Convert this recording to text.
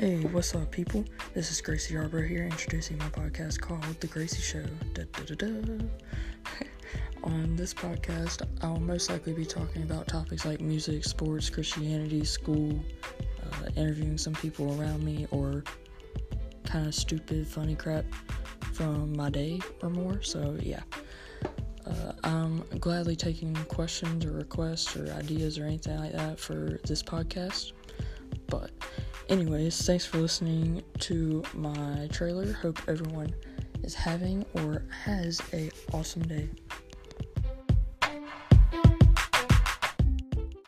Hey, what's up, people? This is Gracie Arbor here, introducing my podcast called The Gracie Show. Da, da, da, On this podcast, I'll most likely be talking about topics like music, sports, Christianity, school, uh, interviewing some people around me, or kind of stupid, funny crap from my day or more. So, yeah. Uh, I'm gladly taking questions or requests or ideas or anything like that for this podcast. But anyways, thanks for listening to my trailer. Hope everyone is having or has a awesome day.